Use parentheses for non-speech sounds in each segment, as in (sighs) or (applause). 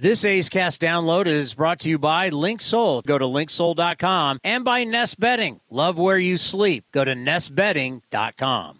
This A's Cast download is brought to you by Link Soul. Go to linksoul.com and by Nest Bedding. Love where you sleep. Go to nestbedding.com.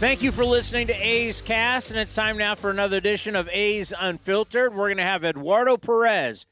Thank you for listening to A's Cast, and it's time now for another edition of A's Unfiltered. We're going to have Eduardo Perez,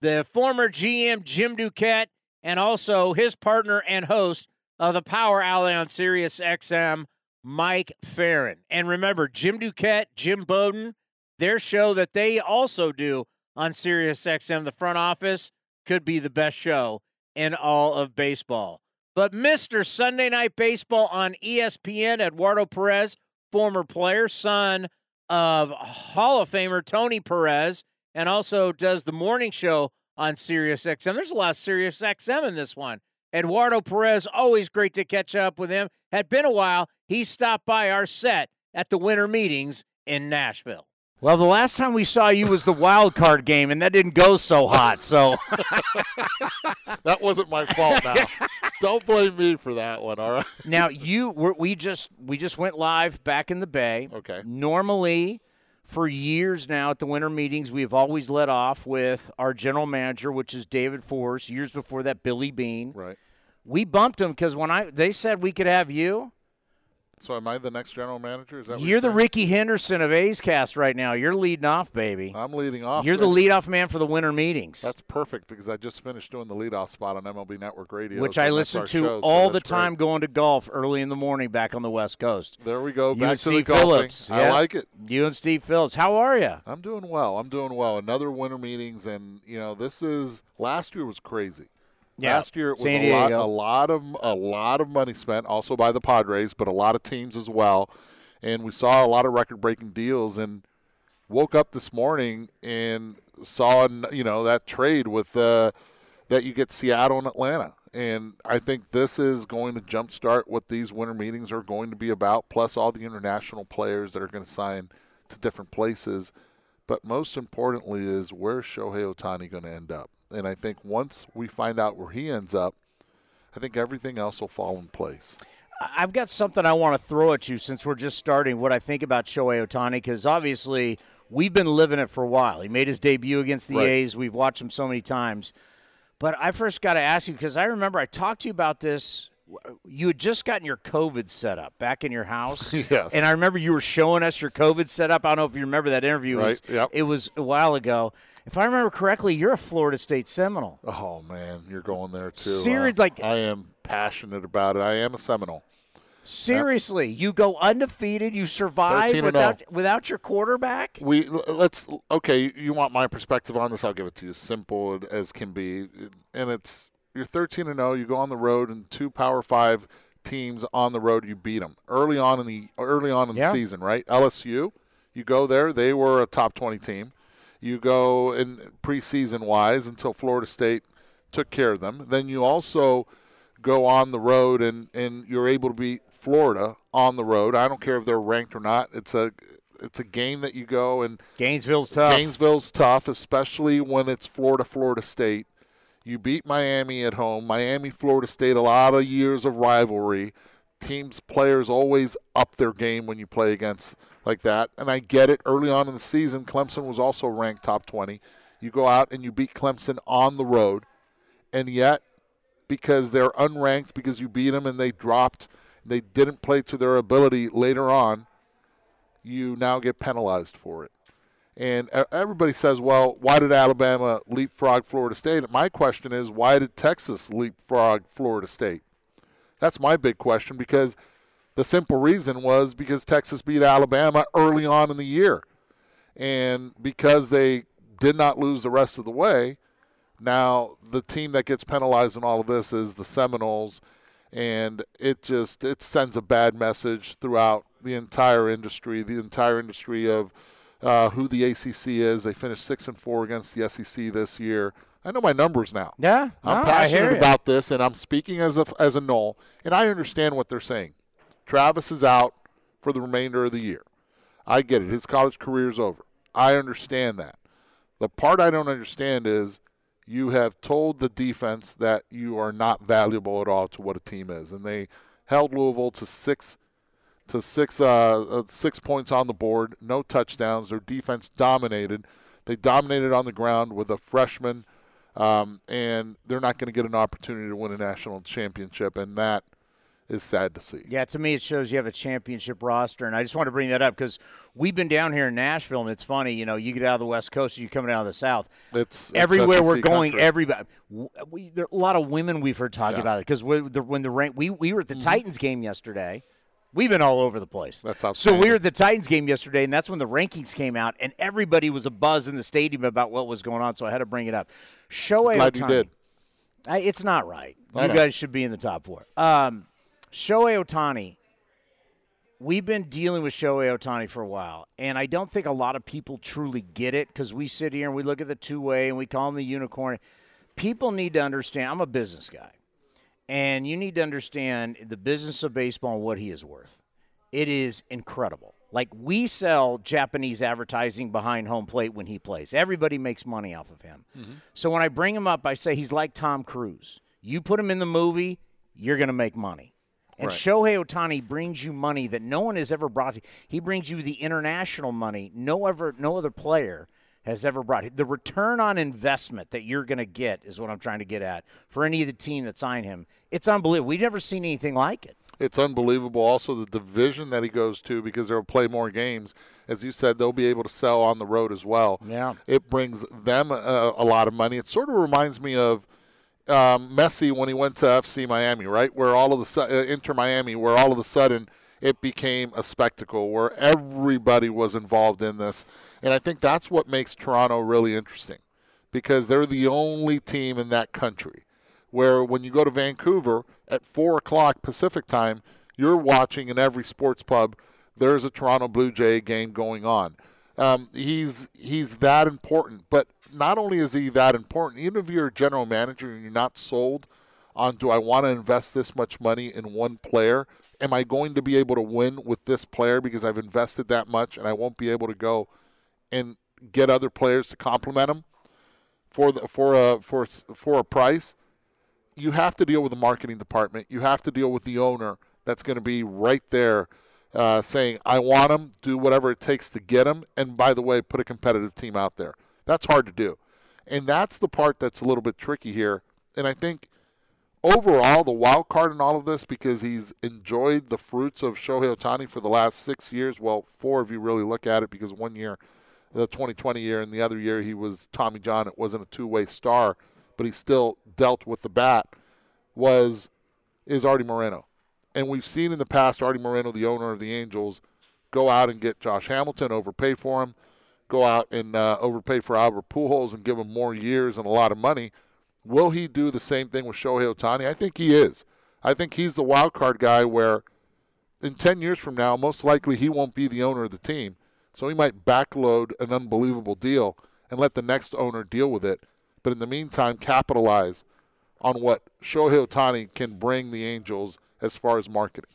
the former GM Jim Duquette, and also his partner and host of the Power Alley on Sirius XM, Mike Ferrin. And remember, Jim Duquette, Jim Bowden, their show that they also do on Sirius XM, the front office, could be the best show in all of baseball. But Mr. Sunday Night Baseball on ESPN, Eduardo Perez, former player, son of Hall of Famer Tony Perez, and also does the morning show on Sirius XM. There's a lot of Sirius XM in this one. Eduardo Perez, always great to catch up with him. Had been a while. He stopped by our set at the winter meetings in Nashville. Well, the last time we saw you was the wild card game, and that didn't go so hot. So (laughs) That wasn't my fault now. (laughs) Don't blame me for that one, all right? now you were, we just we just went live back in the bay. Okay. Normally, for years now at the winter meetings, we've always led off with our general manager, which is David Forst. Years before that, Billy Beane. Right. We bumped him because when I they said we could have you, So am I the next general manager? Is that what you're the? Rickey Henderson of A's Cast right now. You're leading off, baby. I'm leading off. You're the Rich. leadoff man for the winter meetings. That's perfect because I just finished doing the leadoff spot on MLB Network Radio. which so I listen to show, so all the that's great. time going to golf early in the morning back on the West Coast. There we go. You Back the Steve golfing. Phillips. I yeah. like it. You and Steve Phillips. How are you? I'm doing well. I'm doing well. Another winter meetings, and you know this is last year was crazy. Yeah, Last year it was San a lot, a lot of a lot of money spent, also by the Padres, but a lot of teams as well. And we saw a lot of record-breaking deals. And woke up this morning and saw you know that trade with uh, that you get Seattle and Atlanta. And I think this is going to jumpstart what these winter meetings are going to be about, plus all the international players that are going to sign to different places. But most importantly, is where's Shohei Ohtani going to end up? And I think once we find out where he ends up, I think everything else will fall in place. I've got something I want to throw at you since we're just starting. What I think about Shohei Ohtani, because obviously we've been living it for a while. He made his debut against the Right. A's. We've watched him so many times. But I first got to ask you because I remember I talked to you about this. You had just gotten your COVID set up back in your house. (laughs) Yes. And I remember you were showing us your COVID setup. I don't know if you remember that interview. It was- Right, yep. It was a while ago. If I remember correctly, you're a Florida State Seminole. Oh man, you're going there too. Seri- Uh, like- I am passionate about it. I am a Seminole. Seriously, you go undefeated. You survive without 0. without your quarterback. We let's okay. You want my perspective on this? I'll give it to you. Simple as can be, and it's you're 13 and 0. You go on the road and two Power Five teams on the road. You beat them early on in the early on in Yeah. the season, right? LSU. You go there. They were a top 20 team. You go in preseason wise until Florida State took care of them. Then you also go on the road and, and you're able to beat Florida on the road. I don't care if they're ranked or not. It's a it's a game that you go and Gainesville's tough. Gainesville's tough, especially when it's Florida Florida State. You beat Miami at home. Miami Florida State a lot of years of rivalry. Teams players always up their game when you play against like that. And I get it. Early on in the season, Clemson was also ranked top 20. You go out and you beat Clemson on the road. And yet because they're unranked because you beat them and they dropped, they didn't play to their ability later on, you now get penalized for it. And everybody says, well, why did Alabama leapfrog Florida State? My question is, why did Texas leapfrog Florida State? That's my big question because the simple reason was because Texas beat Alabama early on in the year. And because they did not lose the rest of the way, now the team that gets penalized in all of this is the Seminoles and it just it sends a bad message throughout the entire industry, the entire industry of uh, who the ACC is. They finished six and four against the SEC this year. I know my numbers now. Yeah, I'm no, passionate about this, and I'm speaking as a as a Nole, and I understand what they're saying. Travis is out for the remainder of the year. I get it. His college career is over. I understand that. The part I don't understand is you have told the defense that you are not valuable at all to what a team is, and they held Louisville to six to six uh, uh, six points on the board, no touchdowns. Their defense dominated. They dominated on the ground with a freshman, um, and they're not going to get an opportunity to win a national championship, and that is sad to see. Yeah, to me, it shows you have a championship roster, and I just want to bring that up because we've been down here in Nashville, and it's funny. You know, you get out of the West Coast, you coming out of the South. It's, it's Everywhere we're going, country. everybody. We, there are a lot of women we've heard talking Yeah. about it because when the, when the rank, we we were at the Titans game yesterday. We've been all over the place. That's awesome. so we were at the Titans game yesterday, and that's when the rankings came out, and everybody was a buzz in the stadium about what was going on. So I had to bring it up. Shohei Glad you did. I, it's not right. I you know. guys should be in the top four. Um, Shohei Ohtani. We've been dealing with Shohei Ohtani for a while, and I don't think a lot of people truly get it because we sit here and we look at the two way and we call him the unicorn. People need to understand. I'm a business guy, and you need to understand the business of baseball and what he is worth. It is incredible. Like we sell Japanese advertising behind home plate when he plays. Everybody makes money off of him. Mm-hmm. So when I bring him up, I say he's like Tom Cruise. You put him in the movie, you're going to make money. And Right. Shohei Ohtani brings you money that no one has ever brought. He brings you the international money no ever no other player has ever brought. The return on investment that you're going to get is what I'm trying to get at for any of the team that signed him. It's unbelievable. We've never seen anything like it. It's unbelievable. Also, the division that he goes to because they'll play more games. As you said, they'll be able to sell on the road as well. Yeah. It brings them a, a lot of money. It sort of reminds me of um, Messi when he went to FC Miami, right? Where all of the su- uh, Inter Miami, where all of a sudden it became a spectacle, where everybody was involved in this, and I think that's what makes Toronto really interesting, because they're the only team in that country where when you go to Vancouver at four o'clock Pacific time, you're watching in every sports pub. There's a Toronto Blue Jay game going on. Um, he's he's that important, but not only is he that important, even if you're a general manager and you're not sold on do I want to invest this much money in one player? Am I going to be able to win with this player because I've invested that much and I won't be able to go and get other players to complement him for the for a for for a price? you have to deal with the marketing department. You have to deal with the owner that's going to be right there uh, saying, I want him, do whatever it takes to get him. And by the way, put a competitive team out there. That's hard to do. And that's the part that's a little bit tricky here. And I think overall, the wild card in all of this, because he's enjoyed the fruits of Shohei Ohtani for the last six years. Well, four if you really look at it, because one year, the 2020 year, and the other year he was Tommy John. It wasn't a two-way star, but he still dealt with the bat. Was is Artie Moreno, and we've seen in the past Artie Moreno, the owner of the Angels, go out and get Josh Hamilton, overpay for him, go out and uh, overpay for Albert Pujols and give him more years and a lot of money. Will he do the same thing with Shohei Ohtani? I think he is. I think he's the wild card guy where in 10 years from now, most likely he won't be the owner of the team. So he might backload an unbelievable deal and let the next owner deal with it. But in the meantime, capitalize on what Shohei Ohtani can bring the Angels as far as marketing.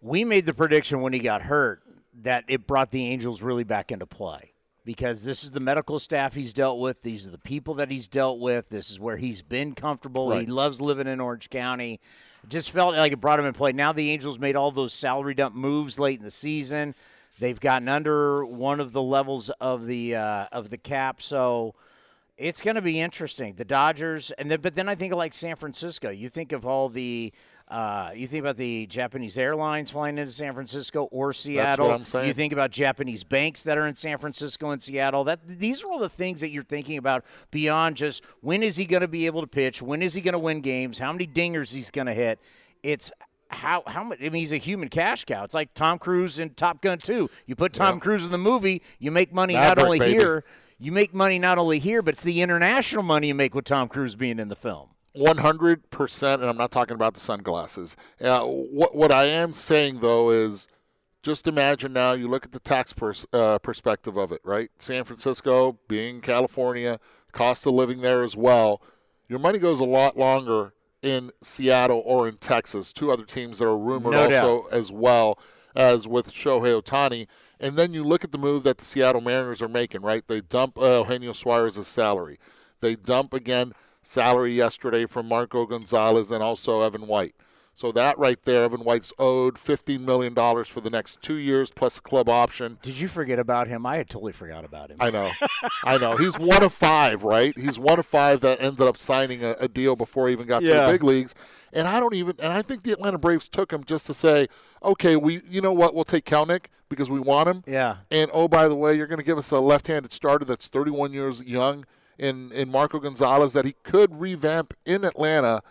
we made the prediction when he got hurt that it brought the Angels really back into play because this is the medical staff he's dealt with. These are the people that he's dealt with. This is where he's been comfortable. He loves living in Orange County. Just felt like it brought him in play. Now the Angels made all those salary dump moves late in the season. They've gotten under one of the levels of the uh, of the cap, so It's going to be interesting. The Dodgers, and then, but then I think of like San Francisco. You think of all the, uh, you think about the Japanese airlines flying into San Francisco or Seattle. I'm saying. You think about Japanese banks that are in San Francisco and Seattle. That these are all the things that you're thinking about beyond just when is he going to be able to pitch, when is he going to win games, how many dingers he's going to hit. It's how how much? I mean, he's a human cash cow. It's like Tom Cruise in Top Gun 2. You put Tom Yeah. Cruise in the movie, you make money Maverick, not only baby. here, you make money not only here, but it's the international money you make with Tom Cruise being in the film. One hundred percent, and I'm not talking about the sunglasses. Uh, what what I am saying though is, just imagine now. You look at the tax pers- uh, perspective of it, right? San Francisco being California, cost of living there as well. Your money goes a lot longer in Seattle or in Texas. Two other teams that are rumored No also as well as with Shohei Ohtani. And then you look at the move that the Seattle Mariners are making, right? They dump uh, Eugenio Suarez's salary. They dump again salary yesterday from Marco Gonzalez and also Evan White. So that right there, Evan White's owed $15 million for the next two years plus a club option. Did you forget about him? I had totally forgot about him. I know. I know. He's one of five, right? He's one of five that ended up signing a, a deal before he even got to the big leagues. And I don't even and I think the Atlanta Braves took him just to say, okay, we you know what, we'll take Kelenic because we want him. yeah. And oh, by the way, you're going to give us a left-handed starter that's 31 years young in in Marco Gonzalez that he could revamp in Atlanta.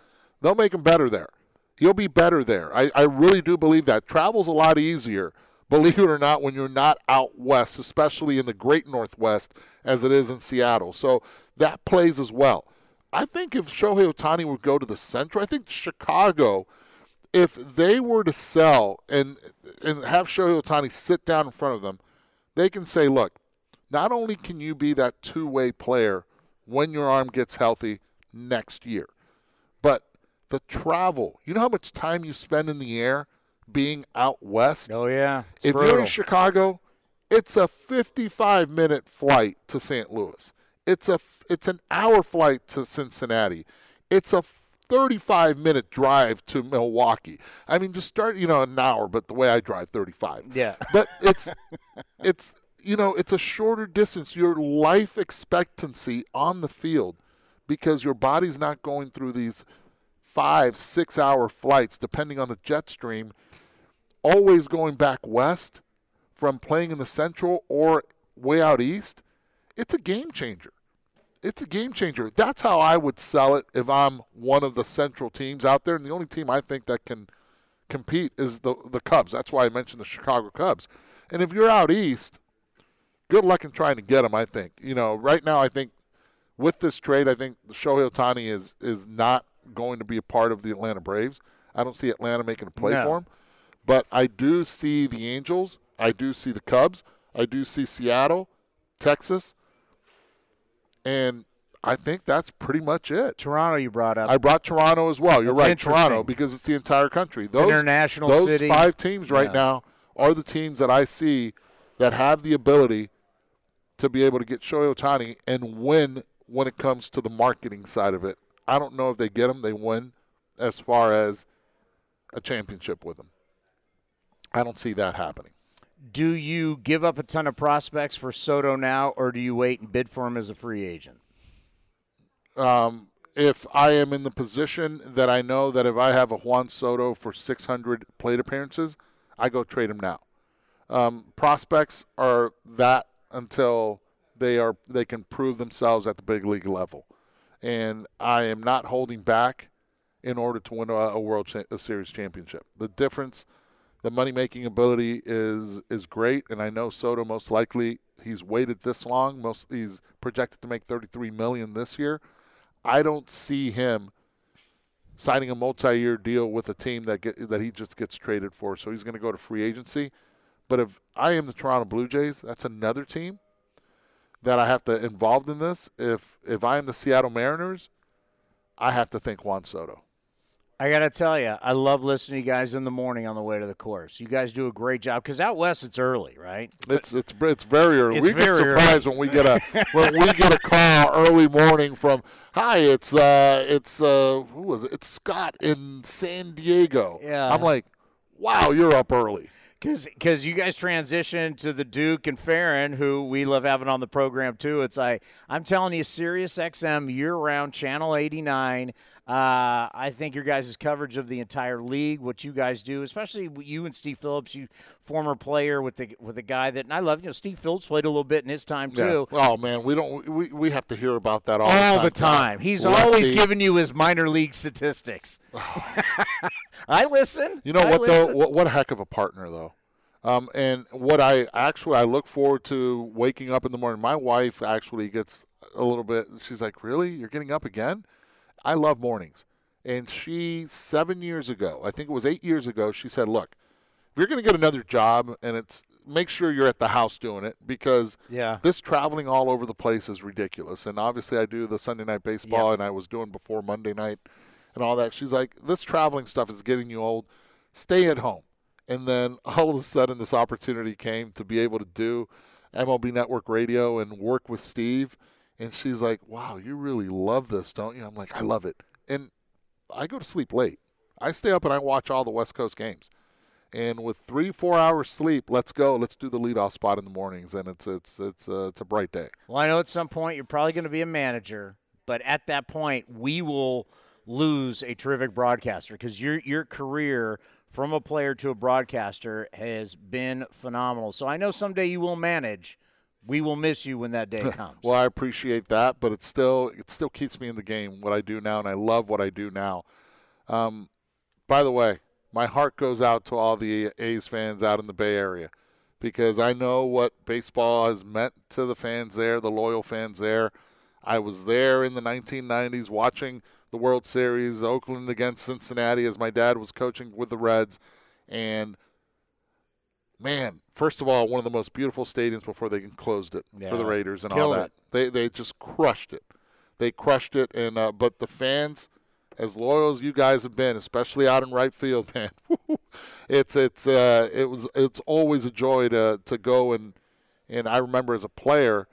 They'll make him better there. He'll be better there. I, I really do believe that. Travel's a lot easier, believe it or not, when you're not out west, especially in the great Northwest as it is in Seattle. So that plays as well. I think if Shohei Ohtani would go to the Central, I think Chicago if they were to sell and and have Shohei Ohtani sit down in front of them, they can say, look, not only can you be that two way player when your arm gets healthy next year, but the travel. You know how much time you spend in the air being out west? Oh yeah. It's if brutal. you're in Chicago, it's a 55 minute flight to St. Louis. It's a it's an hour flight to Cincinnati. It's a 35 minute drive to Milwaukee. I mean, just start you know an hour, but the way I drive 35. Yeah. But it's (laughs) it's you know it's a shorter distance. Your life expectancy on the field because your body's not going through these five six hour flights depending on the jet stream always going back west from playing in the central or way out east, it's a game changer. It's a game changer. That's how I would sell it if I'm one of the central teams out there. And the only team I think that can compete is the the Cubs. That's why I mentioned the Chicago Cubs. And if you're out east, good luck in trying to get him. I think you know right now. I think with this trade, I think Shohei Ohtani is is not going to be a part of the Atlanta Braves. I don't see Atlanta making a play No. for him, but I do see the Angels. I do see the Cubs. I do see Seattle, Texas, and I think that's pretty much it. Toronto you brought up. I brought Toronto as well. You're That's right, Toronto, because it's the entire country. Those international those city. five teams right Yeah. now are the teams that I see that have the ability to be able to get Shohei Ohtani and win when it comes to the marketing side of it. I don't know if they get him, they win as far as a championship with him. I don't see that happening. do you give up a ton of prospects for Soto now, or do you wait and bid for him as a free agent? um, if I am in the position that I know that if I have a Juan Soto for 600 plate appearances, I go trade him now. Um, prospects are that until they are they can prove themselves at the big league level, and I am not holding back in order to win a, a World cha- a Series championship. The difference, the money making ability is is great, and I know Soto most likely he's waited this long. Most he's projected to make 33 million this year. I don't see him signing a multi-year deal with a team that get, that he just gets traded for. So he's going to go to free agency. But if I am the Toronto Blue Jays, that's another team that I have to involved in this. If if I am the Seattle Mariners, I have to think Juan Soto. I got to tell you, I love listening to you guys in the morning on the way to the course. You guys do a great job because out west it's early, right? It's it's it's very early. It's we get very early. surprised when we get a when we get a call early morning from hi, it's uh it's uh who was it? It's Scott in San Diego. Yeah. I'm like, wow, you're up early. Because you guys transitioned to the Duke and Ferrin, who we love having on the program too. It's like I'm telling you, Sirius XM year round, channel 89. Uh, I think your guys' coverage of the entire league, what you guys do, especially you and Steve Phillips, you former player with the with a guy that and I love. You know, Steve Phillips played a little bit in his time too. Yeah. Oh man, we don't we, we have to hear about that all, all the time. time. He's Lefty. always giving you his minor league statistics. (sighs) (laughs) I listen. You know I what listen. though? What, what a heck of a partner though. Um, and what I actually I look forward to waking up in the morning. My wife actually gets a little bit. She's like, "Really? You're getting up again?" I love mornings. And she seven years ago, I think it was eight years ago, she said, "Look, if you're going to get another job, and it's make sure you're at the house doing it because Yeah. this traveling all over the place is ridiculous. And obviously, I do the Sunday night baseball, Yeah. and I was doing before Monday night and all that. She's like, this traveling stuff is getting you old. Stay at home. And then (laughs) all of a sudden, this opportunity came to be able to do MLB Network Radio and work with Steve. And she's like, wow, you really love this, don't you? I'm like, I love it. And I go to sleep late. I stay up and I watch all the West Coast games. And with three, four hours sleep, let's go. Let's do the leadoff spot in the mornings, and it's it's it's uh, it's a bright day. Well, I know at some point you're probably going to be a manager, but at that point we will lose a terrific broadcaster because your your career from a player to a broadcaster has been phenomenal. So I know someday you will manage. We will miss you when that day (laughs) comes. Well, I appreciate that, but it still it still keeps me in the game. What I do now, and I love what I do now. Um, by the way, my heart goes out to all the A's fans out in the Bay Area because I know what baseball has meant to the fans there, the loyal fans there. I was there in the 1990s watching the World Series, Oakland against Cincinnati, as my dad was coaching with the Reds, and man, first of all, one of the most beautiful stadiums before they closed it for the Raiders and all that. it. They they just crushed it. They crushed it, and uh, but the fans, as loyal as you guys have been, especially out in right field, (laughs) man, it's it's uh, it was it's always a joy to to go and and I remember as a player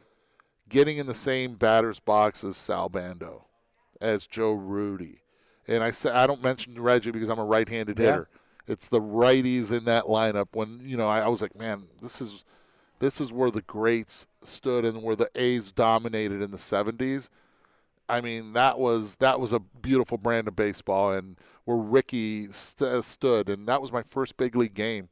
getting in the same batter's box as Sal Bando, as Joe Rudi, and I say I don't mention Reggie because I'm a right-handed Yeah. hitter. It's the righties in that lineup. When you know, I, I was like, man, this is this is where the greats stood and where the A's dominated in the '70s. I mean, that was that was a beautiful brand of baseball, and where Rickey st- stood, and that was my first big league game.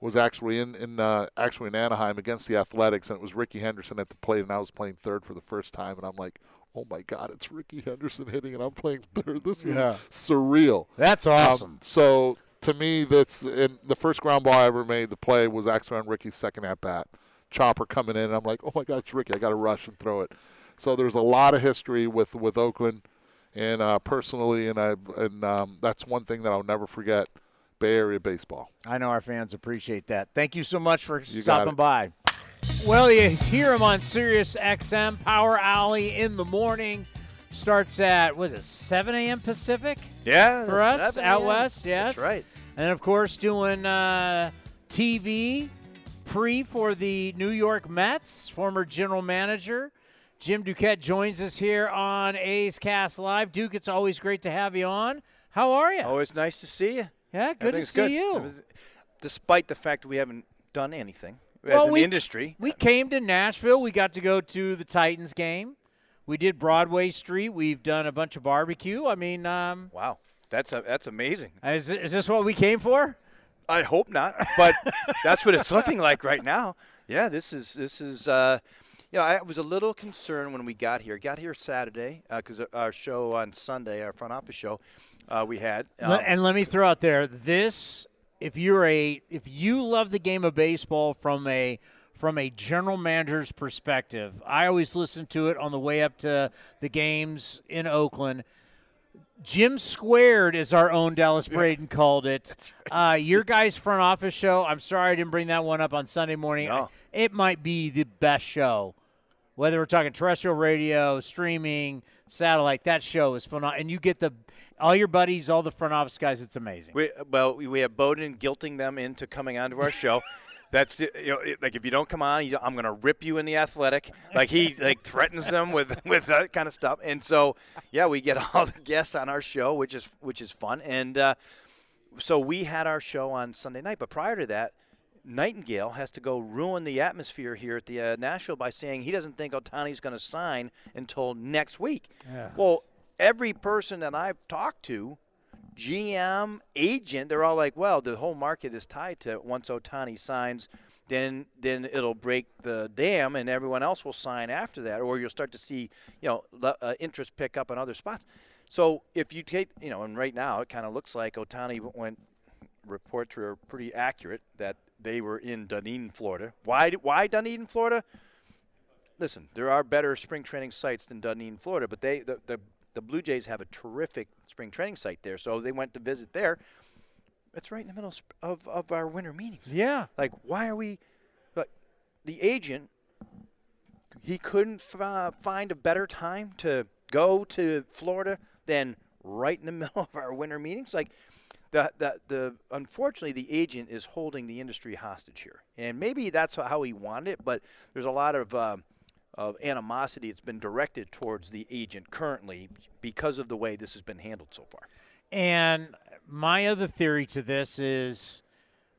Was actually in in uh, actually in Anaheim against the Athletics, and it was Rickey Henderson at the plate, and I was playing third for the first time, and I'm like, oh my God, it's Rickey Henderson hitting, and I'm playing third. This is Yeah. surreal. That's Um, awesome. so to me, that's and the first ground ball I ever made. The play was actually on Rickey's second at bat. Chopper coming in, and I'm like, oh my gosh, Rickey! I got to rush and throw it. So there's a lot of history with with Oakland, and uh, personally, and I and um, that's one thing that I'll never forget. Bay Area baseball. I know our fans appreciate that. Thank you so much for You stopping by. Well, you hear him on Sirius XM Power Alley in the morning. Starts at was it 7 a.m. Pacific Yeah, for us out west? Yes, That's right. And of course, doing uh, TV pre for the New York Mets. Former general manager Jim Duquette joins us here on A's Cast Live. Duke, it's always great to have you on. How are you? Always nice to see you. yeah, good to see good. you. Despite the fact we haven't done anything as an we- industry. We came to Nashville. We got to go to the Titans game. We did Broadway Street. We've done a bunch of barbecue. I mean, um, Wow, that's a, that's amazing. is, is this what we came for? I hope not, but that's what it's looking like right now. Yeah, this is this is. Uh, you know, I was a little concerned when we got here. Got here Saturday because our show on Sunday, our front office show, uh, we had. Um, and let me throw out there this: if you're a if you love the game of baseball from a from a general manager's perspective, I always listen to it on the way up to the games in Oakland. Jim Squared, as our own Dallas Braden called it. Uh, your guys' front office show. I'm sorry I didn't bring that one up on Sunday morning. No. It might be the best show, whether we're talking terrestrial radio, streaming, satellite. That show is phenomenal, and you get the all your buddies, all the front office guys. It's amazing. We, well, we we have Bowden guilting them into coming onto our show. (laughs) That's you know, it- like if you don't come on, you, I'm going to rip you in the athletic. Like he like threatens them with (laughs) with that kind of stuff. And so, yeah, we get (laughs) all the guests on our show, which is which is fun. And uh, so we had our show on Sunday night, but prior to that, Nightengale has to go ruin the atmosphere here at the uh, Nashville by saying he doesn't think Ohtani's going to sign until next week. Yeah. Well, every person that I've talked to, GM, agent, they're all like, well, the whole market is tied to it. once Ohtani signs, then then it'll break the dam and everyone else will sign after that, or you'll start to see, you know, uh, interest pick up in other spots. So if you take, you know, and right now it kind of looks like Ohtani went. Reports are pretty accurate that they were in Dunedin, Florida. Why? Why Dunedin, Florida? Listen, there are better spring training sites than Dunedin, Florida, but they the, the the Blue Jays have a terrific spring training site there, so they went to visit there. It's right in the middle of, of our winter meetings. Yeah. Like, why are we? But the agent, he couldn't f- uh, find a better time to go to Florida than right in the (laughs) middle of our winter meetings. Like, the, the, the unfortunately, the agent is holding the industry hostage here, and maybe that's how he wanted it. But there's a lot of um, of animosity that's been directed towards the agent currently because of the way this has been handled so far. And my other theory to this is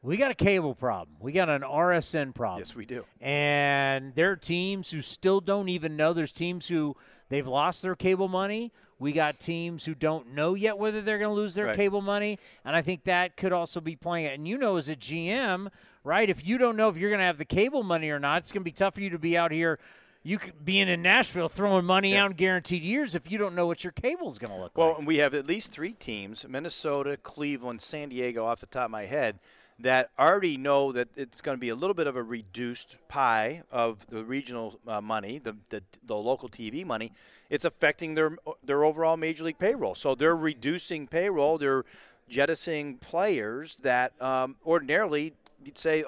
we got a cable problem. We got an RSN problem. Yes, we do. And there are teams who still don't even know. There's teams who they've lost their cable money. We got teams who don't know yet whether they're going to lose their Right. cable money. And I think that could also be playing it. And you know, as a GM, right, if you don't know if you're going to have the cable money or not, it's going to be tough for you to be out here. You could being in Nashville throwing money Yeah. out in guaranteed years if you don't know what your cable's going to look Well, like. and we have at least three teams Minnesota, Cleveland, San Diego, off the top of my head, that already know that it's going to be a little bit of a reduced pie of the regional uh, money, the, the, the local TV money. It's affecting their, their overall Major League payroll. So they're reducing payroll. They're jettisoning players that um, ordinarily you'd say,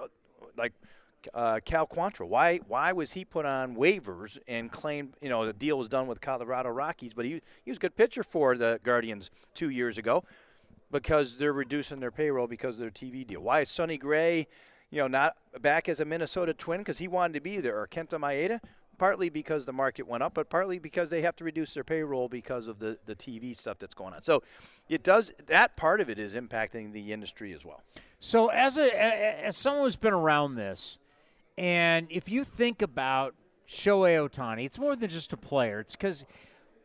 uh, Cal Quantrill. Why why was he put on waivers and claimed you know the deal was done with Colorado Rockies, but he he was a good pitcher for the Guardians two years ago because they're reducing their payroll because of their TV deal. Why is Sonny Gray, you know, not back as a Minnesota Twin because he wanted to be there, or Kenta Maeda? Partly because the market went up, but partly because they have to reduce their payroll because of the, the TV stuff that's going on. So it does that part of it is impacting the industry as well. So, as a- as someone who's been around this, and if you think about Shohei Ohtani, it's more than just a player. It's because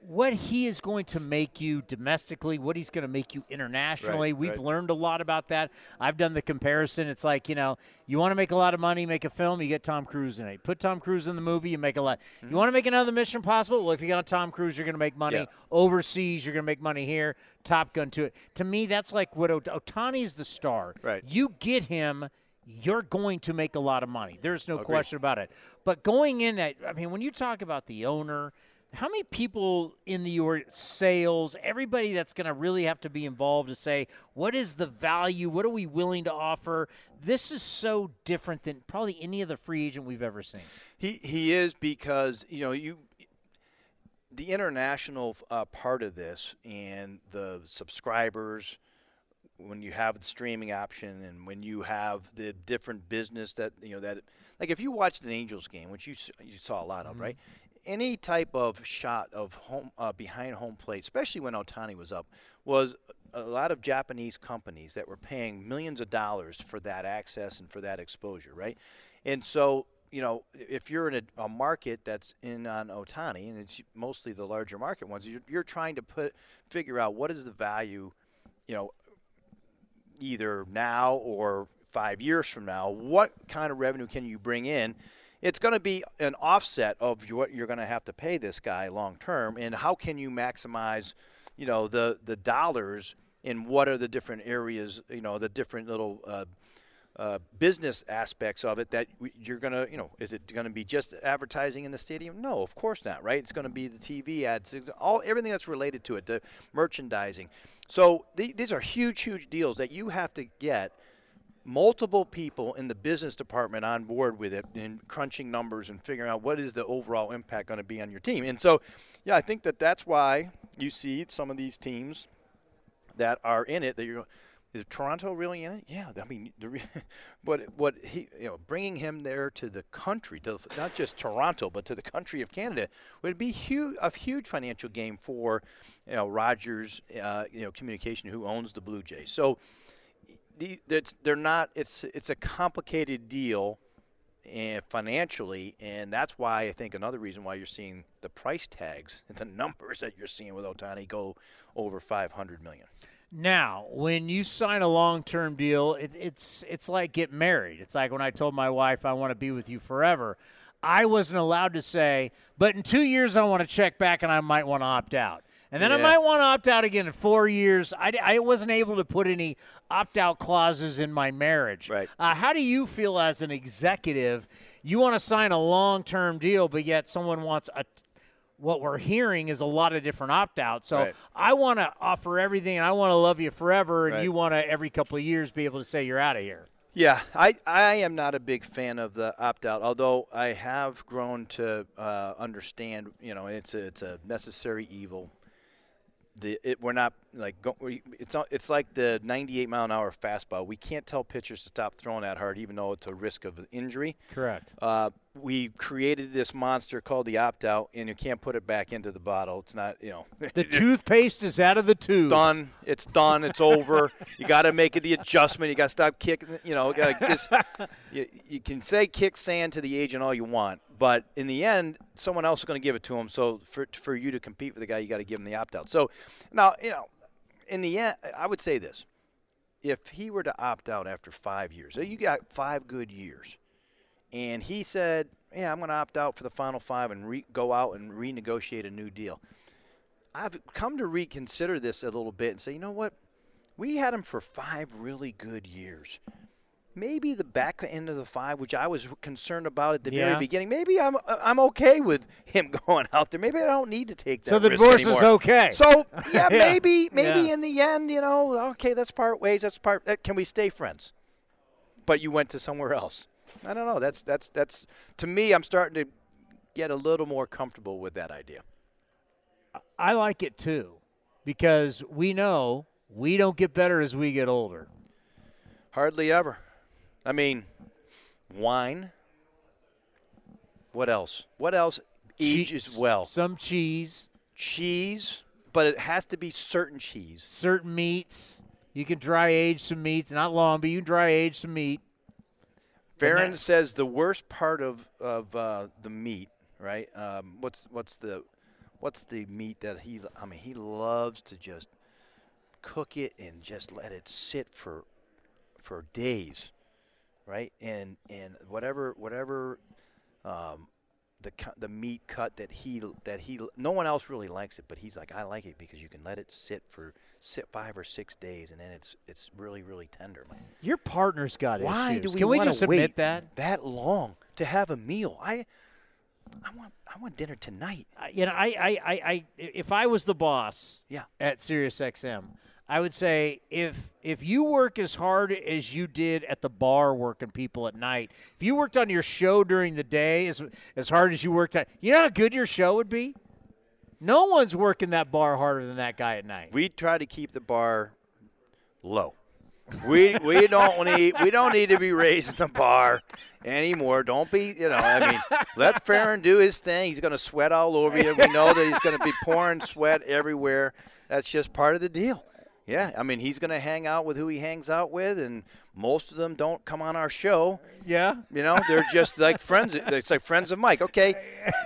what he is going to make you domestically, what he's going to make you internationally. Right, We've right. learned a lot about that. I've done the comparison. It's like, you know, you want to make a lot of money, make a film, you get Tom Cruise in it. Put Tom Cruise in the movie, you make a lot. Mm-hmm. You want to make another Mission Possible? Well, if you got Tom Cruise, you're going to make money. Yeah. Overseas, you're going to make money here. Top Gun to it. To me, that's like what Ot- Ohtani's the star. Right. You get him, you're going to make a lot of money. There's no Agreed. question about it. But going in that, I mean, when you talk about the owner, how many people in the or sales, everybody that's going to really have to be involved to say, what is the value? What are we willing to offer? This is so different than probably any other free agent we've ever seen. He he is because you know you the international uh, part of this and the subscribers when you have the streaming option and when you have the different business that you know that like if you watched an Angels game which you you saw a lot of right? Any type of shot of home uh, behind home plate especially when Ohtani was up was a lot of Japanese companies that were paying millions of dollars for that access and for that exposure right? And so you know, if you're in a, a market that's in on Ohtani, and it's mostly the larger market ones, you're, you're trying to put figure out what is the value, you know, either now or five years from now. What kind of revenue can you bring in? It's going to be an offset of what you're going to have to pay this guy long term, and how can you maximize, you know, the the dollars in what are the different areas, you know, the different little. Uh, uh, business aspects of it that you're going to, you know, is it going to be just advertising in the stadium? No, of course not, right? It's going to be the TV ads, all everything that's related to it, the merchandising. So th- these are huge, huge deals that you have to get multiple people in the business department on board with it and crunching numbers and figuring out what is the overall impact going to be on your team. And so, yeah, I think that that's why you see some of these teams that are in it that you're is Toronto really in it? Yeah, I mean, re- (laughs) what what he you know bringing him there to the country, to not just Toronto, but to the country of Canada would be huge a huge financial game for you know Rogers, uh, you know Communication, who owns the Blue Jays. So the, they're not. It's it's a complicated deal, and financially, and that's why I think another reason why you're seeing the price tags and (laughs) the numbers that you're seeing with Ohtani go over 500 million. Now, when you sign a long-term deal, it, it's it's like getting married. It's like when I told my wife I want to be with you forever. I wasn't allowed to say, but in two years I want to check back and I might want to opt out. And then I might want to opt out again in four years. I, I wasn't able to put any opt out clauses in my marriage. Right. Uh, how do you feel as an executive? You want to sign a long term deal, but yet someone wants a. What we're hearing is a lot of different opt outs. So Right. I want to offer everything and I want to love you forever. And Right. you want to, every couple of years, be able to say you're out of here. Yeah, I, I am not a big fan of the opt out, although I have grown to uh, understand. You know, it's a, it's a necessary evil. The it, we're not like go, we, it's it's like the 98 mile an hour fastball. We can't tell pitchers to stop throwing that hard, even though it's a risk of injury. Correct. Uh, we created this monster called the opt out, and you can't put it back into the bottle. It's not you know. The (laughs) toothpaste is out of the tube. done. It's done. It's over. You got to make the adjustment. You got to stop kicking. You know, just (laughs) you, you can say kick sand to the agent all you want, but in the end, someone else is going to give it to him. So for for you to compete with the guy, you got to give him the opt out. So now you know, in the end, I would say this: if he were to opt out after five years, so you got five good years, and he said, "Yeah, I'm going to opt out for the final five and re- go out and renegotiate a new deal." I've come to reconsider this a little bit and say, you know what? We had him for five really good years. Maybe the back end of the five, which I was concerned about at the Yeah. very beginning, maybe I'm I'm okay with him (laughs) going out there. Maybe I don't need to take that. So the divorce is okay. So (laughs) yeah, Yeah. maybe maybe Yeah. in the end, you know, okay, that's part ways. That's part. uh, Can we stay friends? But you went to somewhere else. I don't know. That's that's that's to me. I'm starting to get a little more comfortable with that idea. I like it too because we know we don't get better as we get older. Hardly ever. I mean, wine. What else? What else ages well? Some cheese, Cheese, but it has to be certain cheese. certain meats. You can dry age some meats, not long, but you can dry age some meat. Ferrin says the worst part of of uh, the meat, right? Um, what's what's the what's the meat that he? I mean, he loves to just cook it and just let it sit for for days, right? And and whatever whatever um, the the meat cut that he that he no one else really likes it, but he's like I like it because you can let it sit for sit five or six days and then it's it's really really tender. Like, Your partner's got it. why issues. do we Can we just admit wait that? that long to have a meal? I I want I want dinner tonight. I- You know, I, I, I, I, if I was the boss Yeah. at SiriusXM, I would say if if you work as hard as you did at the bar working people at night, if you worked on your show during the day as as hard as you worked at, you know how good your show would be. No one's working that bar harder than that guy at night. We try to keep the bar low. We we don't need we don't need to be raising the bar anymore. Don't be you know I mean let Ferrin do his thing. He's going to sweat all over you. We know that he's going to be pouring sweat everywhere. That's just part of the deal. Yeah, I mean he's going to hang out with who he hangs out with, and most of them don't come on our show. yeah. You know, they're just like (laughs) friends. It's like friends of Mike. Okay,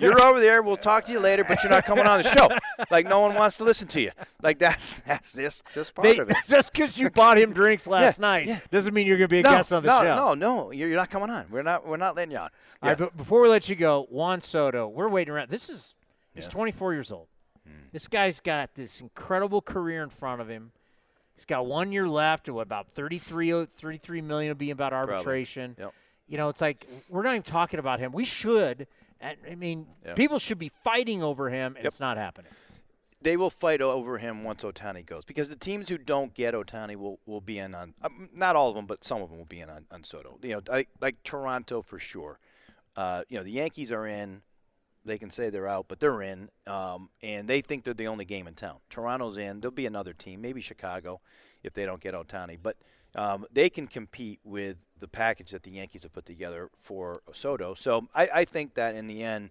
you're over there. We'll talk to you later, but you're not coming on the show. Like no one wants to listen to you. Like that's that's just just part They, of it. (laughs) just because you bought him drinks (laughs) last Yeah, night yeah. doesn't mean you're going to be a No, guest on the no, show. no, no. You're, you're not coming on. We're not. We're not letting you on. All right, but before we let you go, Juan Soto, we're waiting around. This is he's Yeah. 24 years old. Hmm. This guy's got this incredible career in front of him. He's got one year left. What about 33, o- 33 million will be about arbitration. Yep. You know, it's like we're not even talking about him. We should. and- I mean, Yeah. people should be fighting over him, and Yep. it's not happening. they will fight over him once Ohtani goes because the teams who don't get Ohtani will, will be in on um, not all of them, but some of them will be in on, on Soto. You know, like, like Toronto for sure. Uh, you know, the Yankees are in. They can say they're out, but they're in, um, and they think they're the only game in town. Toronto's in. There'll be another team, maybe Chicago, if they don't get Ohtani. But um, they can compete with the package that the Yankees have put together for Soto. So I, I think that in the end,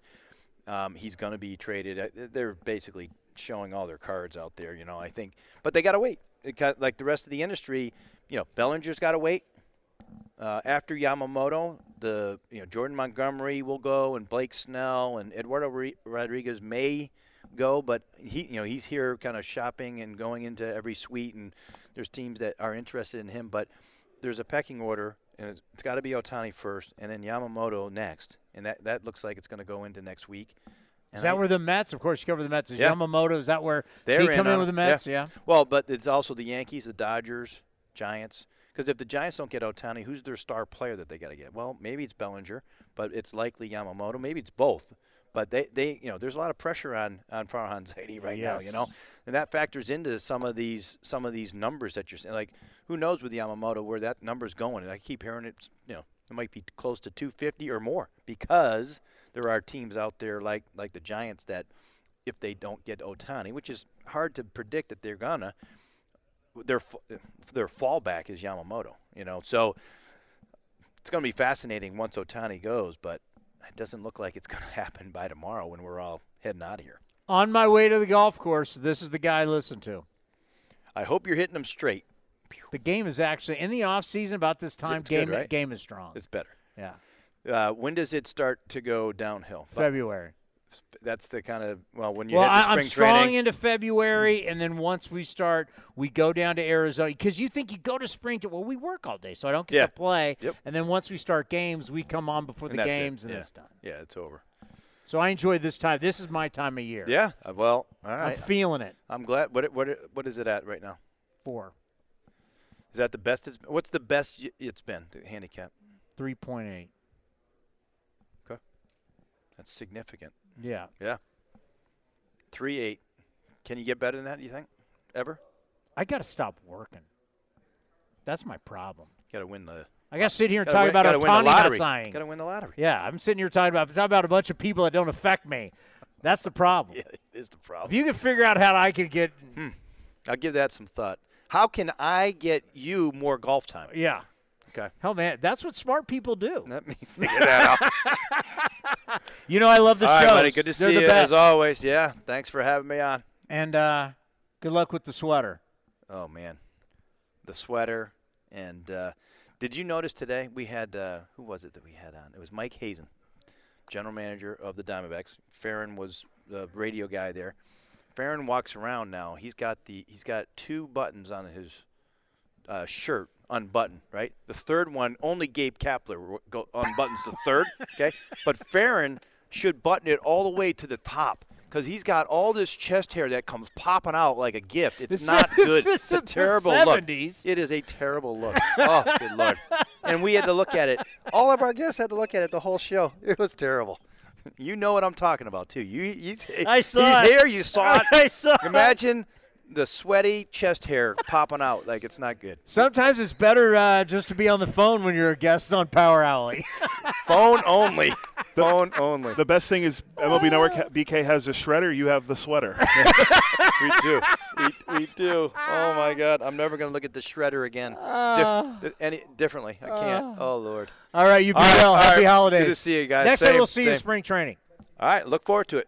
um, he's going to be traded. Uh, They're basically showing all their cards out there. You know, I think, but they got to wait. Like the rest of the industry, you know, Bellinger's got to wait. Uh, after Yamamoto, the you know Jordan Montgomery will go, and Blake Snell and Eduardo Rodriguez may go, but he you know he's here kind of shopping and going into every suite, and there's teams that are interested in him, but there's a pecking order, and it's, it's got to be Ohtani first, and then Yamamoto next, and that that looks like it's going to go into next week. And is that I, where the Mets? Of course, you cover the Mets. Is yeah. Yamamoto? Is that where they're he come in, in with the Mets? Yeah. yeah. Well, but it's also the Yankees, the Dodgers, Giants. Because if the Giants don't get Ohtani, who's their star player that they got to get? Well, maybe it's Bellinger, but it's likely Yamamoto. Maybe it's both. But they, they, you know, there's a lot of pressure on on Farhan Zaidi (laughs) right yes. now. You know, and that factors into some of these some of these numbers that you're saying. Like, who knows with Yamamoto where that number's going? And I keep hearing it. You know, it might be close to 250 or more because there are teams out there like like the Giants that, if they don't get Ohtani, which is hard to predict that they're gonna, their their fallback is Yamamoto. You know, so it's going to be fascinating once Ohtani goes, but it doesn't look like it's (laughs) going to happen by tomorrow when we're all heading out of here. On my way to the golf course, this is the guy I listen to. I hope you're hitting them straight. The game is actually in the off season about this time. It's game good, right? game is strong. It's better. Yeah. Uh, when does it start to go downhill? February that's the kind of well when you well, hit the I'm spring strong training. into February, and then once we start, we go down to Arizona because you think you go to spring. To, well, we work all day, so I don't get Yeah. to play. Yep. And then once we start games, we come on before And the that's it. games, and Yeah. it's done. yeah, it's over. So I enjoy this time. This is my time of year. Yeah. uh, Well, all I'm feeling it. I'm glad. What what what is it at right now? Four, Is that the best? It's, what's the best it's been? The handicap. three point eight. Okay. That's significant. Yeah. Yeah. Three eight. Can you get better than that? Do you think? Ever? I got to stop working. That's my problem. Got to win the. I got to sit here and talk win, about gotta Ohtani win the not signing. Got to win the lottery. Yeah, I'm sitting here talking about talking about a bunch of people that don't affect me. That's the problem. (laughs) Yeah, it is the problem. If you can figure out how I could get, hmm. I'll give that some thought. How can I get you more golf time? yeah, Okay. hell, man, that's what smart people do. (laughs) Let me figure that out. (laughs) You know, I love the All right, buddy. Good to They're see you best. as always. Yeah. Thanks for having me on. And uh, good luck with the sweater. Oh man, the sweater. And uh, did you notice today we had uh, who was it that we had on? It was Mike Hazen, general manager of the Diamondbacks. Ferrin was the radio guy there. Ferrin walks around now. He's got the he's got two buttons on his uh, shirt unbuttoned. Right. The third one only Gabe Kapler go, unbuttons the third. Okay. (laughs) But Ferrin should button it all the way to the top. Because he's got all this chest hair that comes popping out like a gift. It's This not (laughs) good. It's a terrible look. It is a terrible look. Oh, good lord! And we had to look at it. All of our guests had to look at it the whole show. It was terrible. You know what I'm talking about too. You, you I (laughs) saw he's it. here. You saw it. I saw it. Imagine the sweaty chest hair popping out like it's not good. Sometimes it's better uh, just to be on the phone when you're a guest on Power Alley. (laughs) Phone only. Phone only. The best thing is MLB Network BK has a shredder. You have the sweater. (laughs) we do. We, we do. Oh my God! I'm never gonna look at the shredder again. Dif- any differently? I can't. oh Lord. All right, you be All right, well. all Happy right. holidays. Good to see you guys. Next Same, time we'll see you in spring training. All right. Look forward to it.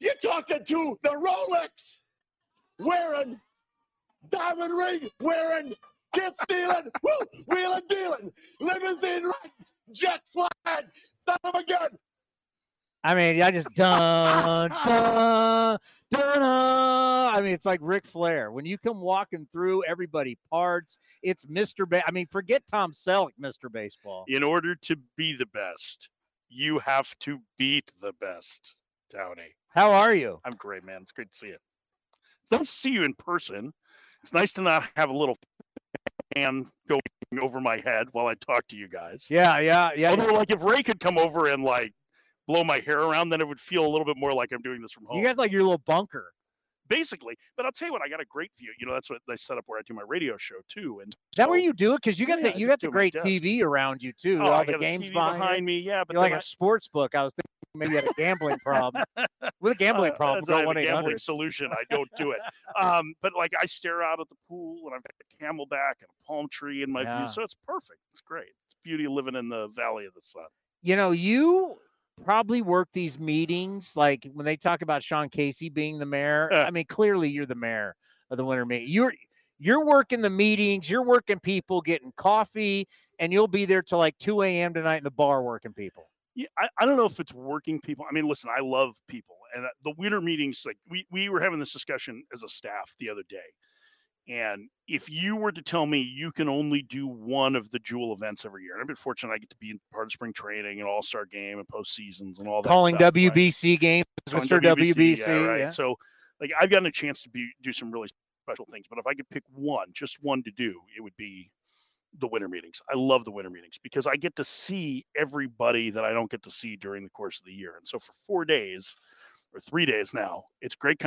You're talking to the Rolex wearing, diamond ring wearing, gift stealing, (laughs) woo, wheeling dealing, limousine riding, jet flying, son of a gun. I mean, I just dun (laughs) dun dun. I mean, it's like Ric Flair when you come walking through. Everybody parts. It's Mister. Ba- I mean, forget Tom Selleck, Mister Baseball. in order to be the best, you have to beat the best, Towny. How are you? I'm great, man. It's great to see you. It's nice to see you in person. It's nice to not have a little fan going over my head while I talk to you guys. Yeah, yeah, yeah. Although, like, if Ray could come over and like blow my hair around, then it would feel a little bit more like I'm doing this from home. You guys like your little bunker. Basically. But I'll tell you what, I got a great view. You know, that's what they set up where I do my radio show too. And Is that where you do it? Because you got Yeah, the you got the do it at my great. TV around you too. Oh, all I the games TV behind, behind me. Yeah, but You're like then a sports book. I was thinking maybe you had a gambling problem. (laughs) With a gambling Uh, problem, I go one a gambling solution. I don't do it. um, but like I stare out at the pool and I've got a camelback and a palm tree in my Yeah. view, so it's perfect. It's great. It's beauty living in the valley of the sun. You know, you probably work these meetings like when they talk about Sean Casey being the mayor. Uh. I mean, clearly you're the mayor of the winter meeting. You're you're working the meetings. You're working people, getting coffee, and you'll be there till like two a.m. tonight in the bar working people. Yeah, I, I don't know if it's working people. I mean, listen, I love people, and uh, the winter meetings, like we we were having this discussion as a staff the other day, and if you were to tell me you can only do one of the jewel events every year, and I've been fortunate I get to be part of spring training and All Star Game and postseasons and all that. Calling stuff, right? WBC games, Mr. WBC. yeah, right. yeah. So, like, I've gotten a chance to be do some really special things. But if I could pick one, just one to do, it would be the winter meetings. I love the winter meetings because I get to see everybody that I don't get to see during the course of the year. And so, for four days or three days now, it's great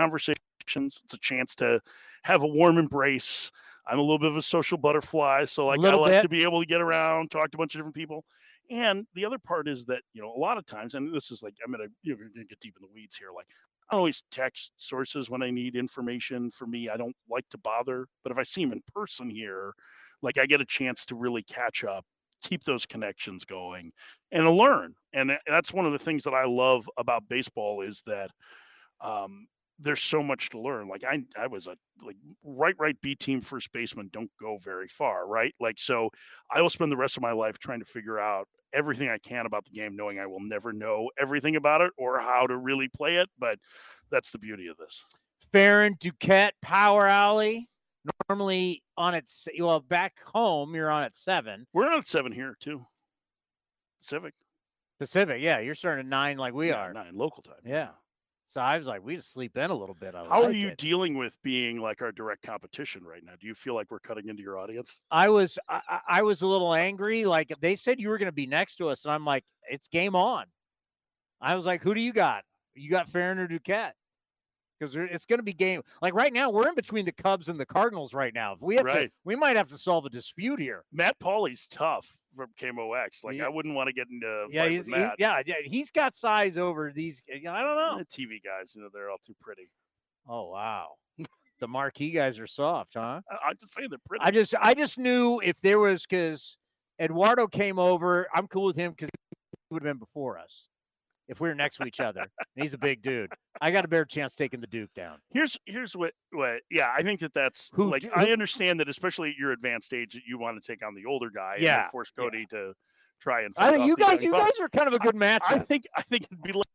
conversations. It's a chance to have a warm embrace. I'm a little bit of a social butterfly, so like I like bit. to be able to get around, talk to a bunch of different people. And the other part is that, you know, a lot of times, and this is like, I'm going to, you know, gonna get deep in the weeds here. Like, I always text sources when I need information. For me, I don't like to bother. But if I see them in person here, like I get a chance to really catch up, keep those connections going, and to learn. And that's one of the things that I love about baseball is that um, there's so much to learn. Like I, I was a like right, right B team first baseman don't go very far, right? Like so, I will spend the rest of my life trying to figure out everything I can about the game, knowing I will never know everything about it or how to really play it. But that's the beauty of this. Ferrin, Duquette, Power Alley. Normally on its well back home, you're on at seven We're on at seven here too. Pacific. Pacific. Yeah, you're starting at nine like we Yeah, are. nine local time. Yeah. So I was like, we just sleep in a little bit. I How are you it. dealing with being like our direct competition right now? Do you feel like we're cutting into your audience? I was I, I- was a little angry. Like they said you were going to be next to us, and I'm like, it's game on. I was like, who do you got? You got Ferrin or Duquette? Because it's going to be game. Like right now, we're in between the Cubs and the Cardinals right now. If we have to, we might have to solve a dispute here. Matt Pauley's tough from KMOX. Like Yeah. I wouldn't want to get into Yeah, he's, with he, yeah, yeah. He's got size over these. you know, I don't know. The TV guys, you know, they're all too pretty. Oh wow, the marquee guys are soft, huh? I- I'm just saying they're pretty. I just I just knew if there was because Eduardo came over, I'm cool with him because he would have been before us if we were next to each other. And he's a big dude. I got a better chance taking the Duke down. here's here's what what yeah i think that that's Who like d- i who- understand that especially at your advanced age that you want to take on the older guy Yeah, then force cody to try and I think you guys you guys are kind of a good match. I think I think it'd be like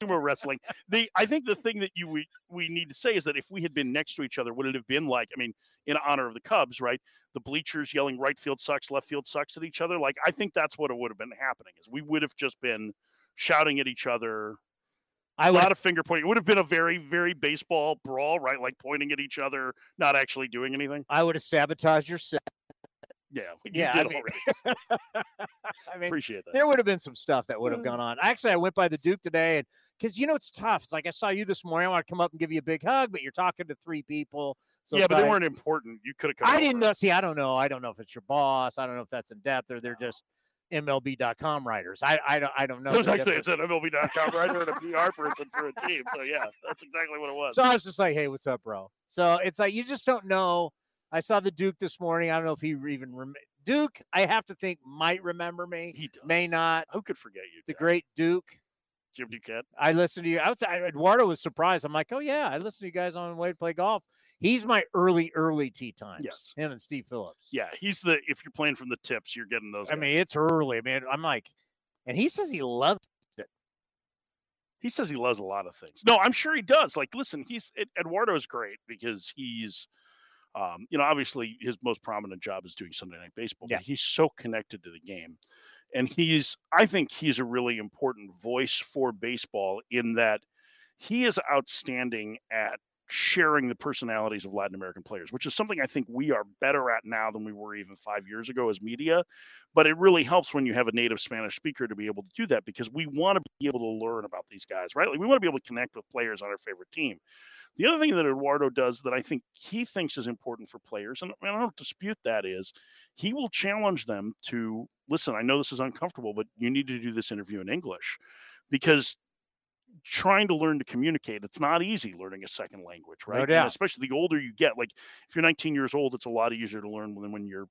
sumo wrestling. The I think the thing that you we, we need to say is that if we had been next to each other, would it have been like? I mean, in honor of the Cubs, right? The bleachers yelling right field sucks, left field sucks at each other. Like I think that's what it would have been happening. Is we would have just been shouting at each other. I A would lot of finger pointing. It would have been a very, very baseball brawl, right? Like pointing at each other, not actually doing anything. I would have sabotaged your set. Yeah, you Yeah, I mean- (laughs) I mean, Appreciate that. there would have been some stuff that would have Mm. gone on. Actually, I went by the Duke today, and because you know it's tough. It's like I saw you this morning. I want to come up and give you a big hug, but you're talking to three people. So yeah, but they weren't important. You could have. I didn't know. See, I don't know. I don't know if it's your boss. I don't know if that's in depth or they're just MLB.com writers. I I don't I don't know. It was actually it's an MLB.com writer and a (laughs) PR person for a team. So yeah, that's exactly what it was. So I was just like, "Hey, what's up, bro?" So it's like you just don't know. I saw the Duke this morning. I don't know if he even rem- Duke. I have to think might remember me. he does. May not. Who could forget you? The great Duke. Jim Duquette. I listened to you. I was, Eduardo was surprised. I'm like, oh yeah, I listened to you guys on the way to play golf. He's my early, early tee times. Yes. him and Steve Phillips. Yeah, he's the. If you're playing from the tips, you're getting those. I mean, it's early. I mean, I'm like, and he says he loves it. he says he loves a lot of things. No, I'm sure he does. Like, listen, he's Eduardo's great because he's, um, you know, obviously his most prominent job is doing Sunday Night Baseball. Yeah. He's so connected to the game, and he's. I think he's a really important voice for baseball in that he is outstanding at sharing the personalities of Latin American players, which is something I think we are better at now than we were even five years ago as media. But it really helps when you have a native Spanish speaker to be able to do that because we want to be able to learn about these guys, right? Like we want to be able to connect with players on our favorite team. The other thing that Eduardo does that I think he thinks is important for players, and I don't dispute that, is he will challenge them to listen. I know this is uncomfortable, but you need to do this interview in English because trying to learn to communicate it's not easy learning a second language right? Doubt. Especially the older you get like if you're 19 years old it's a lot easier to learn than when you're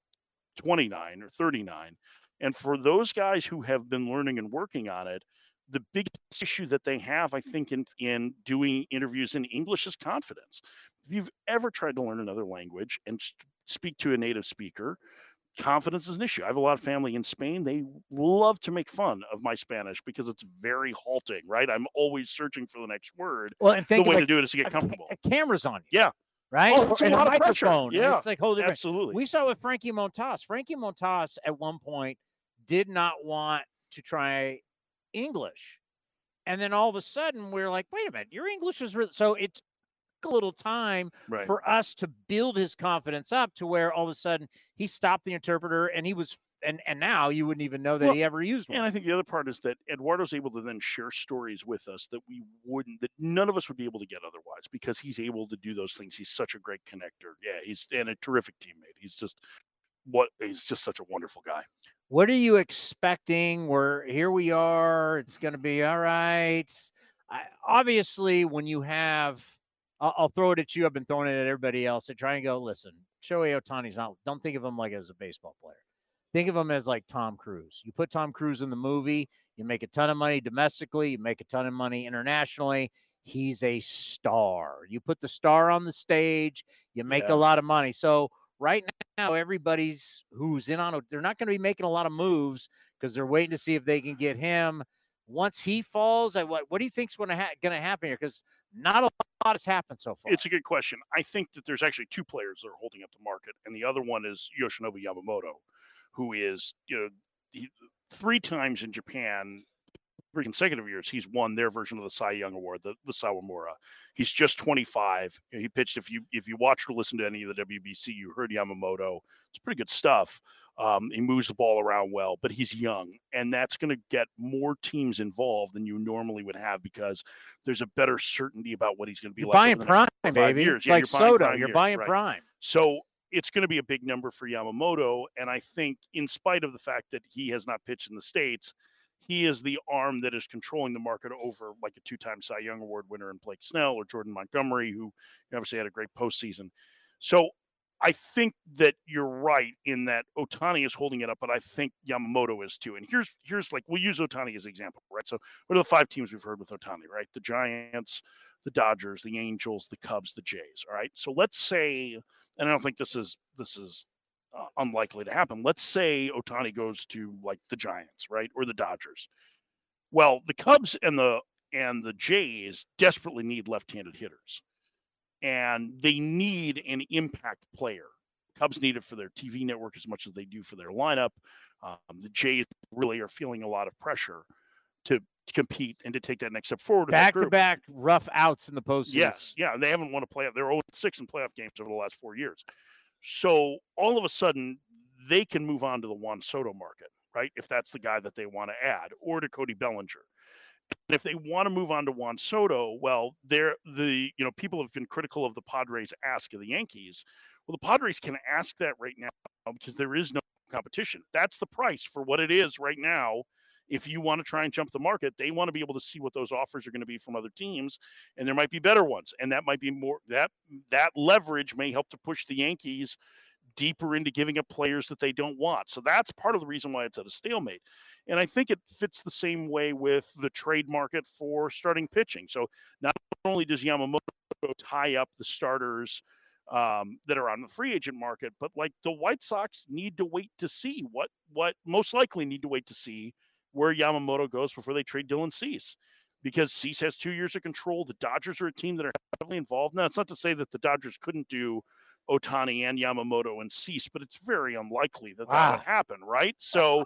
29 or 39 and for those guys who have been learning and working on it the biggest issue that they have i think in in doing interviews in english is confidence. If you've ever tried to learn another language and speak to a native speaker confidence is an issue. I have a lot of family in Spain. They love to make fun of my Spanish because it's very halting, right? I'm always searching for the next word. Well, and the way like to do it is to get a, comfortable. A camera's on you. Yeah. Right? Oh, it's a lot of pressure. microphone. Yeah. It's like holding Absolutely. We saw with Frankie Montas. Frankie Montas at one point did not want to try English. And then all of a sudden we're like, wait a minute, your English is really so it a little time Right. for us to build his confidence up to where all of a sudden he stopped the interpreter and he was and and now you wouldn't even know that Well, he ever used one. And I think the other part is that Eduardo's able to then share stories with us that we wouldn't, that none of us would be able to get otherwise because he's able to do those things. He's such a great connector. Yeah, he's and a terrific teammate. He's just what he's just such a wonderful guy. What are you expecting? We're here. We are. It's going to be all right. I, obviously, when you have, I'll, I'll throw it at you. I've been throwing it at everybody else. I try and go. Listen, Shohei Ohtani's not. Don't think of him like as a baseball player. Think of him as like Tom Cruise. You put Tom Cruise in the movie, you make a ton of money domestically, you make a ton of money internationally. He's a star. You put the star on the stage, you make Yeah. a lot of money. So right now, everybody's who's in on it, they're not going to be making a lot of moves because they're waiting to see if they can get him. Once he falls, I, what what do you think's going to ha- going to happen here? Because not a lot has happened so far. It's a good question. I think that there's actually two players that are holding up the market, and the other one is Yoshinobu Yamamoto, who is you know he, three times in Japan, three consecutive years, he's won their version of the Cy Young Award, the the Sawamura. He's just 25. You know, He pitched. If you if you watched or listened to any of the WBC, you heard Yamamoto. It's pretty good stuff. Um, he moves the ball around well, but he's young, and that's going to get more teams involved than you normally would have because there's a better certainty about what he's going to be You're like. buying over the next prime, five baby. years. It's Yeah, like you're buying soda. prime You're years, buying right. prime. So it's going to be a big number for Yamamoto. And I think, in spite of the fact that he has not pitched in the States, he is the arm that is controlling the market over like a two time Cy Young Award winner in Blake Snell or Jordan Montgomery, who obviously had a great postseason. So I think that you're right in that Ohtani is holding it up, but I think Yamamoto is too. And here's here's like we'll use Ohtani as an example, right? So what are the five teams we've heard with Ohtani, right? The Giants, the Dodgers, the Angels, the Cubs, the Jays. All right. So let's say, and I don't think this is this is uh, unlikely to happen. Let's say Ohtani goes to like the Giants, right, or the Dodgers. Well, the Cubs and the and the Jays desperately need left-handed hitters, and they need an impact player. Cubs need it for their TV network as much as they do for their lineup. Um, the Jays really are feeling a lot of pressure to compete and to take that next step forward. Back to back rough outs in the postseason. Yes, yeah, they haven't won a playoff. They're 0 6 in playoff games over the last four years. So all of a sudden, they can move on to the Juan Soto market, right? If that's the guy that they want to add, or to Cody Bellinger. And if they want to move on to Juan Soto, well, they're the you know people have been critical of the Padres' ask of the Yankees. Well, the Padres can ask that right now because there is no competition. That's the price for what it is right now. If you want to try and jump the market, they want to be able to see what those offers are going to be from other teams, and there might be better ones, and that might be more that that leverage may help to push the Yankees deeper into giving up players that they don't want. So that's part of the reason why it's at a stalemate. And I think it fits the same way with the trade market for starting pitching. So not only does Yamamoto tie up the starters um, that are on the free agent market, but like the White Sox need to wait to see what what most likely need to wait to see where Yamamoto goes before they trade Dylan Cease. Because Cease has two years of control. The Dodgers are a team that are heavily involved. Now, it's not to say that the Dodgers couldn't do Ohtani and Yamamoto and Cease, but it's very unlikely that that Wow. would ah. happen, right? So,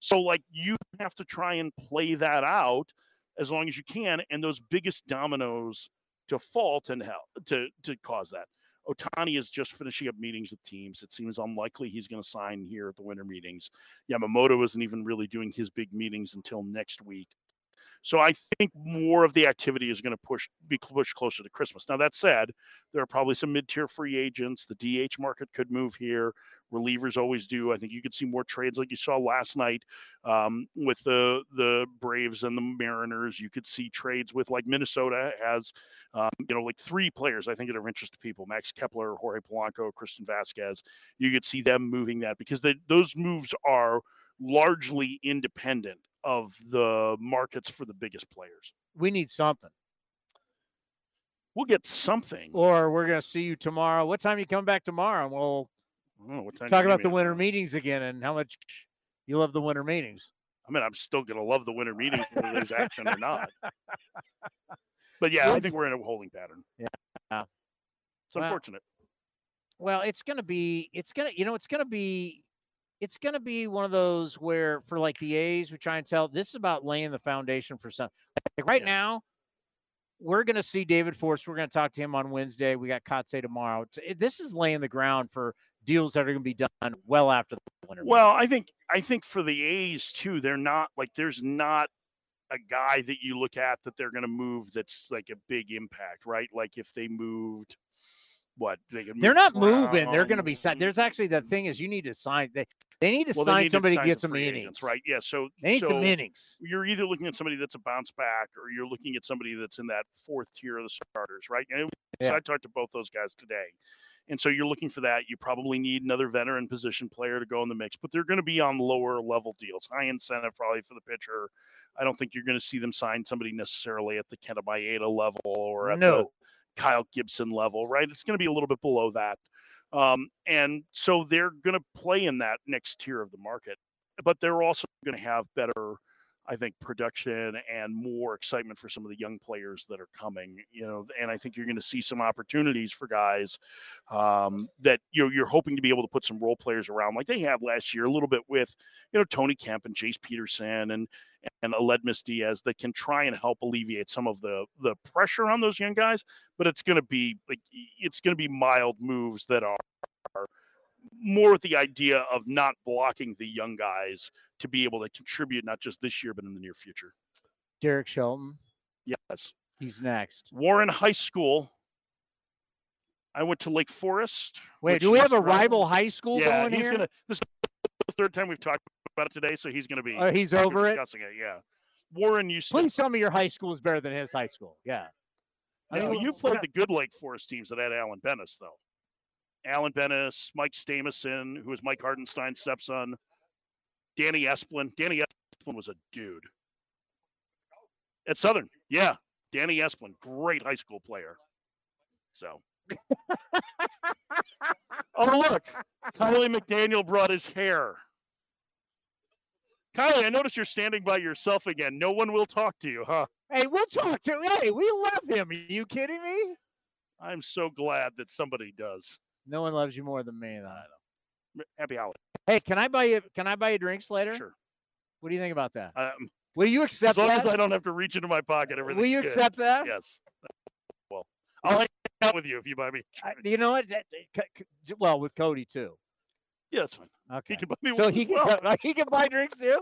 so like you have to try and play that out as long as you can, and those biggest dominoes default and help to to cause that. Ohtani is just finishing up meetings with teams. It seems unlikely he's going to sign here at the winter meetings. Yamamoto isn't even really doing his big meetings until next week. So I think more of the activity is going to push be pushed closer to Christmas. Now that said, there are probably some mid-tier free agents. The DH market could move here. Relievers always do. I think you could see more trades like you saw last night um, with the the Braves and the Mariners. You could see trades with like Minnesota has, um, you know, like three players I think that are of interest to people: Max Kepler, Jorge Polanco, Christian Vázquez. You could see them moving that because they, those moves are largely independent of the markets for the biggest players. We need something. We'll get something. Or we're going to see you tomorrow. What time you come back tomorrow? And we'll talk about the winter meetings again and how much you love the winter meetings. I mean, I'm still going to love the winter meetings whether there's action or not. (laughs) But yeah, I think we're in a holding pattern. Yeah. It's Well, unfortunate. Well, it's going to be, it's going to, you know, it's going to be, it's going to be one of those where for like the A's, we try and tell this is about laying the foundation for something. Like right now, we're going to see David Forst. We're going to talk to him on Wednesday. We got Kotsay tomorrow. This is laying the ground for deals that are going to be done well after the winter. Well, I think I think for the A's too, they're not like there's not a guy that you look at that they're going to move that's like a big impact, right? Like if they moved what they could They're not moving. They're going to be signed. There's actually the thing is you need to sign. They they need to Well, sign need somebody sign to get some some innings. agents, right? Yeah. So They need so some innings. You're either looking at somebody that's a bounce back, or you're looking at somebody that's in that fourth tier of the starters, right? And so Yeah. I talked to both those guys today, and so you're looking for that. You probably need another veteran position player to go in the mix, but they're going to be on lower level deals, high incentive probably for the pitcher. I don't think you're going to see them sign somebody necessarily at the Kenta Maeda level or at the No. Kyle Gibson level, right? It's going to be a little bit below that. Um, and so they're going to play in that next tier of the market, but they're also going to have better, I think, production and more excitement for some of the young players that are coming, you know, and I think you're going to see some opportunities for guys um, that you know, you're hoping to be able to put some role players around like they had last year, a little bit with, you know, Tony Kemp and Jace Peterson and, and Aledmys Diaz that can try and help alleviate some of the the pressure on those young guys. But it's going to be like it's going to be mild moves that are, are more with the idea of not blocking the young guys to be able to contribute not just this year but in the near future. Derek Shelton. Yes, He's next. Warren High School. I went to Lake Forest. Wait, do we have a rival high school Yeah, going he's here? gonna. This is the third time we've talked about it today, so he's gonna be. Oh, he's be over it? Discussing it, yeah. Warren you to. Please tell me your high school is better than his high school. Yeah. I No, mean, you played the good Lake Forest teams that had Alan Benes, though. Alan Benes, Mike Stamison, who was Mike Hardenstein's stepson, Danny Esplin. Danny Esplin was a dude. At Southern, yeah. Danny Esplin, great high school player. So. (laughs) oh, look. Kiley McDaniel brought his hair. Kiley, I noticed you're standing by yourself again. No one will talk to you, huh? Hey, we'll talk to. Hey, we love him. Are you kidding me? I'm so glad that somebody does. No one loves you more than me, though. Happy holiday. Hey, can I buy you? Can I buy you drinks later? Sure. What do you think about that? Um, Will you accept as long that? as I don't have to reach into my pocket, everything's Will you good. accept that? Yes. Well, I'll hang out with you if you buy me. I- you know what? That- that- c- c- Well, with Cody too. Yeah, that's fine. Okay. He can buy me so he can well. (laughs) he can buy drinks too.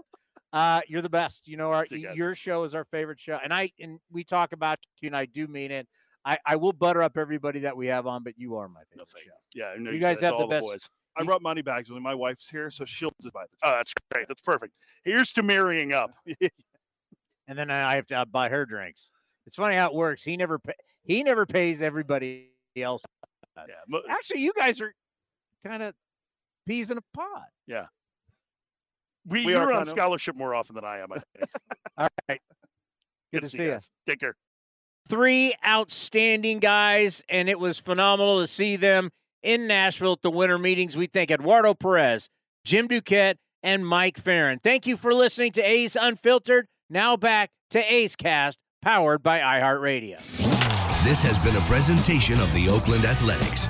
Uh, you're the best. You know, our See your show is our favorite show, and I and we talk about you, and I do mean it. I, I will butter up everybody that we have on, but you are my favorite show. Yeah, You said guys have the best- boys. I brought money bags with me. My wife's here, so she'll just buy the. Oh, that's great. That's perfect. Here's to marrying up. (laughs) and then I have to uh, buy her drinks. It's funny how it works. He never pay, he never pays everybody else. Yeah, mo- Actually, you guys are kind of peas in a pod. yeah. We, We are you're on kind of. scholarship more often than I am. I think. (laughs) All right. Good, to see see you guys. Take care. Three outstanding guys, and it was phenomenal to see them in Nashville at the winter meetings. We thank Eduardo Perez, Jim Duquette, and Mike Ferrin. Thank you for listening to A's Unfiltered. Now back to A's Cast, powered by iHeartRadio. This has been a presentation of the Oakland Athletics.